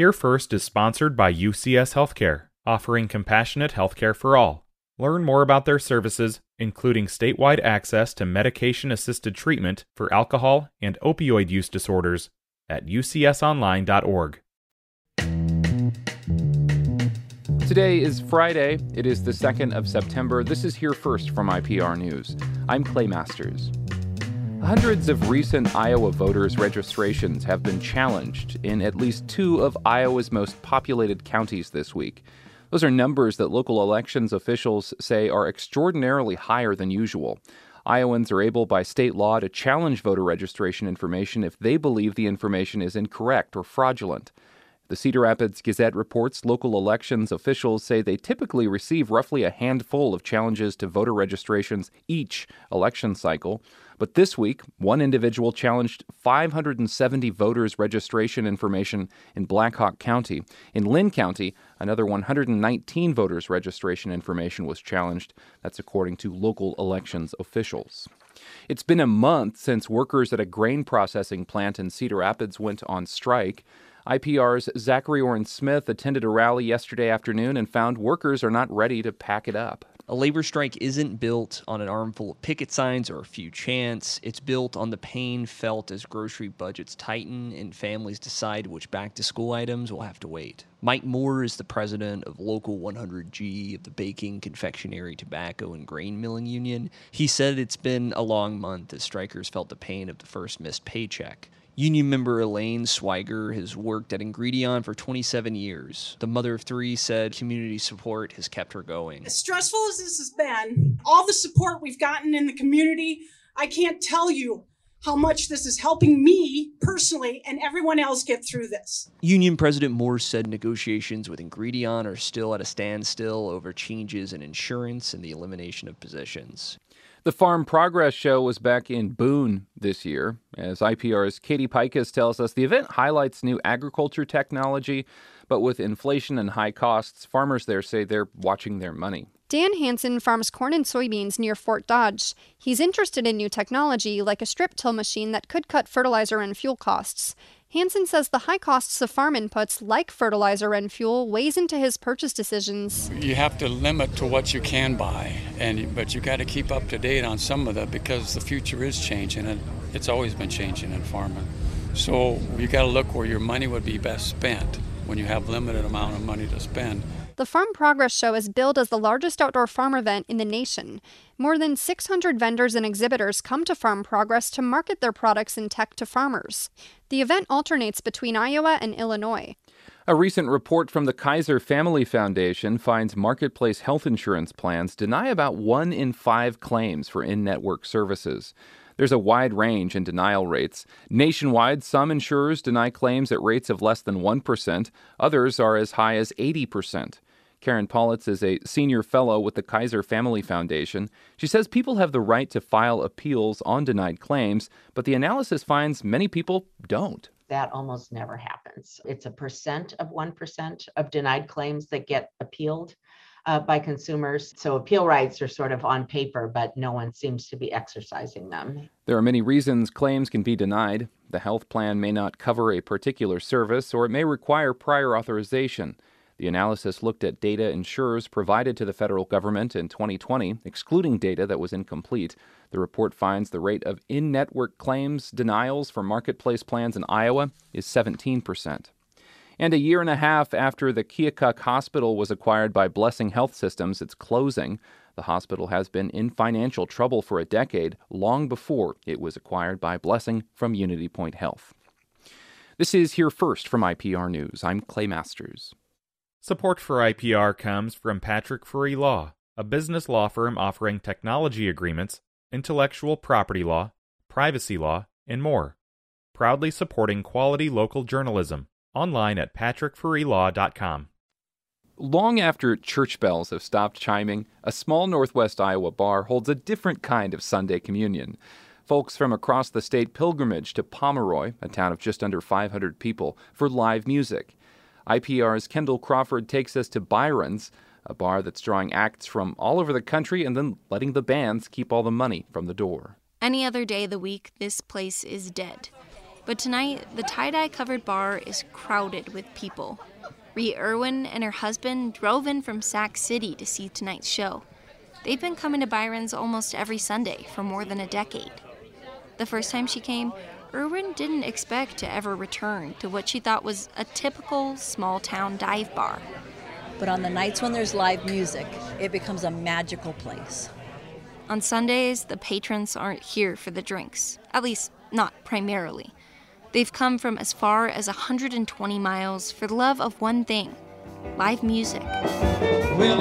Here First is sponsored by UCS Healthcare, offering compassionate healthcare for all. Learn more about their services, including statewide access to medication assisted treatment for alcohol and opioid use disorders, at ucsonline.org. Today is Friday. It is the 2nd of September. This is Here First from IPR News. I'm Clay Masters. Hundreds of recent Iowa voters' registrations have been challenged in at least two of Iowa's most populated counties this week. Those are numbers that local elections officials say are extraordinarily higher than usual. Iowans are able by state law to challenge voter registration information if they believe the information is incorrect or fraudulent. The Cedar Rapids Gazette reports local elections officials say they typically receive roughly a handful of challenges to voter registrations each election cycle. But this week, one individual challenged 570 voters' registration information in Black Hawk County. In Linn County, another 119 voters' registration information was challenged. That's according to local elections officials. It's been a month since workers at a grain processing plant in Cedar Rapids went on strike. IPR's Zachary Oren Smith attended a rally yesterday afternoon and found workers are not ready to pack it up. A labor strike isn't built on an armful of picket signs or a few chants. It's built on the pain felt as grocery budgets tighten and families decide which back to school items will have to wait. Mike Moore is the president of Local 100G of the Baking, Confectionery, Tobacco, and Grain Milling Union. He said it's been a long month as strikers felt the pain of the first missed paycheck. Union member Elaine Swiger has worked at Ingredion for 27 years. The mother of three said community support has kept her going. As stressful as this has been, all the support we've gotten in the community, I can't tell you how much this is helping me personally and everyone else get through this. Union President Moore said negotiations with Ingredion are still at a standstill over changes in insurance and the elimination of positions. The Farm Progress Show was back in Boone this year. As IPR's Katie Peikes tells us, the event highlights new agriculture technology, but with inflation and high costs, farmers there say they're watching their money. Dan Hansen farms corn and soybeans near Fort Dodge. He's interested in new technology like a strip till machine that could cut fertilizer and fuel costs. Hansen says the high costs of farm inputs like fertilizer and fuel weighs into his purchase decisions. You have to limit to what you can buy, and but you got to keep up to date on some of that because the future is changing, and it's always been changing in farming. So you got to look where your money would be best spent when you have limited amount of money to spend. The Farm Progress Show is billed as the largest outdoor farm event in the nation. More than 600 vendors and exhibitors come to Farm Progress to market their products and tech to farmers. The event alternates between Iowa and Illinois. A recent report from the Kaiser Family Foundation finds marketplace health insurance plans deny about one in five claims for in network services. There's a wide range in denial rates. Nationwide, some insurers deny claims at rates of less than 1%, others are as high as 80%. Karen Pollitz is a senior fellow with the Kaiser Family Foundation. She says people have the right to file appeals on denied claims, but the analysis finds many people don't. That almost never happens. It's a percent of 1% of denied claims that get appealed. Uh, by consumers. So appeal rights are sort of on paper, but no one seems to be exercising them. There are many reasons claims can be denied. The health plan may not cover a particular service, or it may require prior authorization. The analysis looked at data insurers provided to the federal government in 2020, excluding data that was incomplete. The report finds the rate of in network claims denials for marketplace plans in Iowa is 17%. And a year and a half after the Keokuk Hospital was acquired by Blessing Health Systems, it's closing. The hospital has been in financial trouble for a decade, long before it was acquired by Blessing from Unity Point Health. This is Here First from IPR News. I'm Clay Masters. Support for IPR comes from Patrick Free Law, a business law firm offering technology agreements, intellectual property law, privacy law, and more. Proudly supporting quality local journalism. Online at patrickfreelaw.com. Long after church bells have stopped chiming, a small Northwest Iowa bar holds a different kind of Sunday communion. Folks from across the state pilgrimage to Pomeroy, a town of just under 500 people, for live music. IPR's Kendall Crawford takes us to Byron's, a bar that's drawing acts from all over the country and then letting the bands keep all the money from the door. Any other day of the week, this place is dead. But tonight, the tie dye covered bar is crowded with people. Ree Irwin and her husband drove in from Sac City to see tonight's show. They've been coming to Byron's almost every Sunday for more than a decade. The first time she came, Irwin didn't expect to ever return to what she thought was a typical small town dive bar. But on the nights when there's live music, it becomes a magical place. On Sundays, the patrons aren't here for the drinks, at least not primarily. They've come from as far as 120 miles for the love of one thing live music. Well,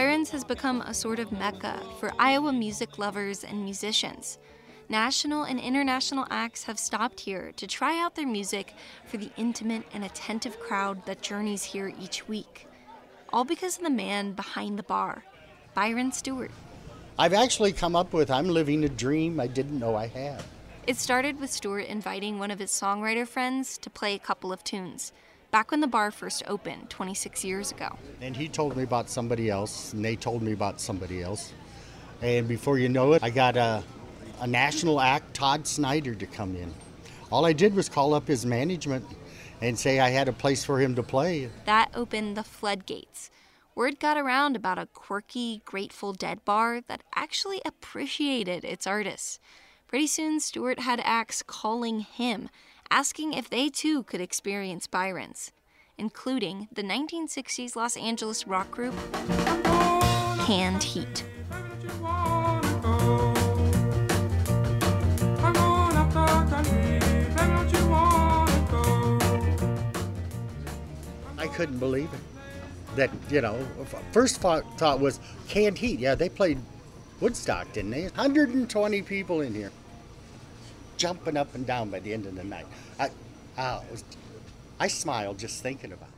Byron's has become a sort of mecca for Iowa music lovers and musicians. National and international acts have stopped here to try out their music for the intimate and attentive crowd that journeys here each week. All because of the man behind the bar, Byron Stewart. I've actually come up with I'm living a dream I didn't know I had. It started with Stewart inviting one of his songwriter friends to play a couple of tunes back when the bar first opened 26 years ago. And he told me about somebody else, and they told me about somebody else. And before you know it, I got a, a national act, Todd Snider, to come in. All I did was call up his management and say I had a place for him to play. That opened the floodgates. Word got around about a quirky, Grateful Dead bar that actually appreciated its artists. Pretty soon, Stewart had acts calling him, asking if they too could experience Byron's, including the 1960s Los Angeles rock group Canned Heat. I couldn't believe it. That, you know, first thought, thought was canned heat. Yeah, they played Woodstock, didn't they? 120 people in here jumping up and down by the end of the night. I, oh, was, I smiled just thinking about it.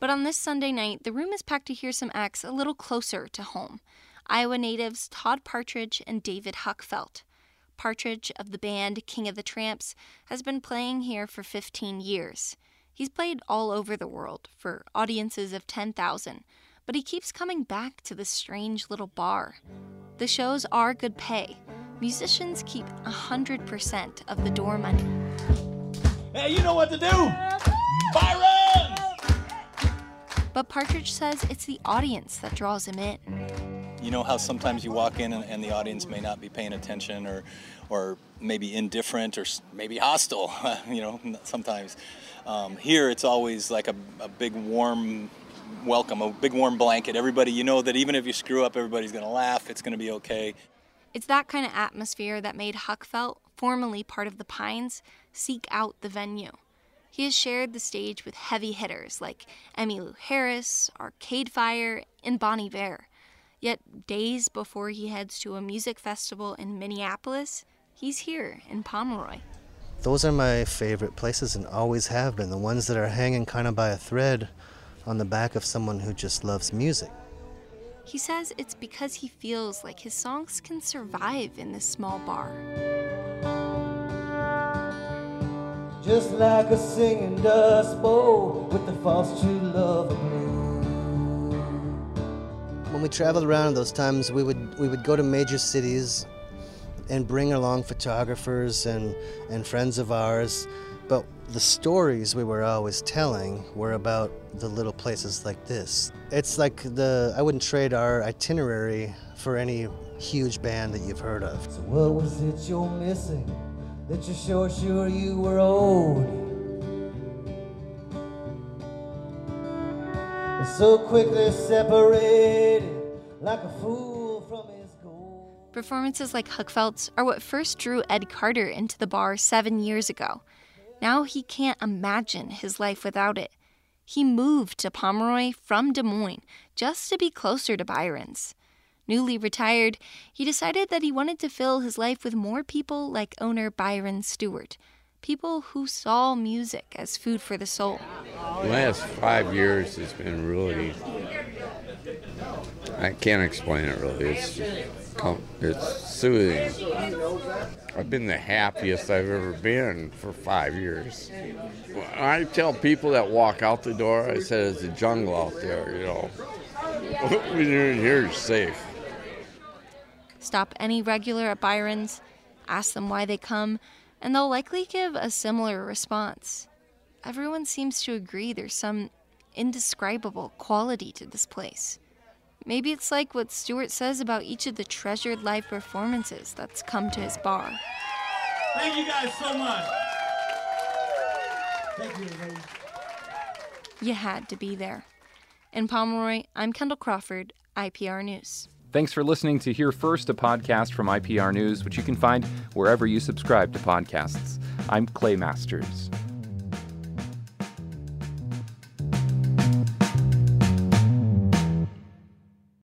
But on this Sunday night, the room is packed to hear some acts a little closer to home. Iowa natives Todd Partridge and David Huckfelt. Partridge of the band King of the Tramps has been playing here for 15 years. He's played all over the world for audiences of 10,000, but he keeps coming back to this strange little bar. The shows are good pay. Musicians keep 100% of the door money. Hey, you know what to do! Byron! But Partridge says it's the audience that draws him in. You know how sometimes you walk in and, and the audience may not be paying attention or, or maybe indifferent or maybe hostile, you know, sometimes. Um, here it's always like a, a big warm welcome, a big warm blanket. Everybody, you know that even if you screw up, everybody's going to laugh. It's going to be okay. It's that kind of atmosphere that made Huckfelt, formerly part of the Pines, seek out the venue. He has shared the stage with heavy hitters like Emmylou Harris, Arcade Fire, and Bon Iver. Yet, days before he heads to a music festival in Minneapolis, he's here in Pomeroy. Those are my favorite places and always have been, the ones that are hanging kind of by a thread on the back of someone who just loves music. He says it's because he feels like his songs can survive in this small bar. Just like a singing dust bowl with the false true love of blue. When we traveled around in those times, we would we would go to major cities and bring along photographers and, and friends of ours. But the stories we were always telling were about the little places like this. It's like the I wouldn't trade our itinerary for any huge band that you've heard of. So what was it you're missing that you're sure sure you were owed? And so quickly separated like a fool from his gold. Performances like Huckfelt's are what first drew Ed Carter into the bar seven years ago. Now he can't imagine his life without it. He moved to Pomeroy from Des Moines just to be closer to Byron's. Newly retired, he decided that he wanted to fill his life with more people like owner Byron Stewart, people who saw music as food for the soul. The last five years has been really, I can't explain it really. It's, it's soothing. I've been the happiest I've ever been for five years. I tell people that walk out the door, I said, it's a jungle out there, you know. when you're in here, you're safe. Stop any regular at Byron's, ask them why they come, and they'll likely give a similar response. Everyone seems to agree there's some indescribable quality to this place. Maybe it's like what Stewart says about each of the treasured live performances that's come to his bar. Thank you guys so much. Thank you, everybody. You had to be there. In Pomeroy, I'm Kendall Crawford, IPR News. Thanks for listening to Here First, a podcast from IPR News, which you can find wherever you subscribe to podcasts. I'm Clay Masters.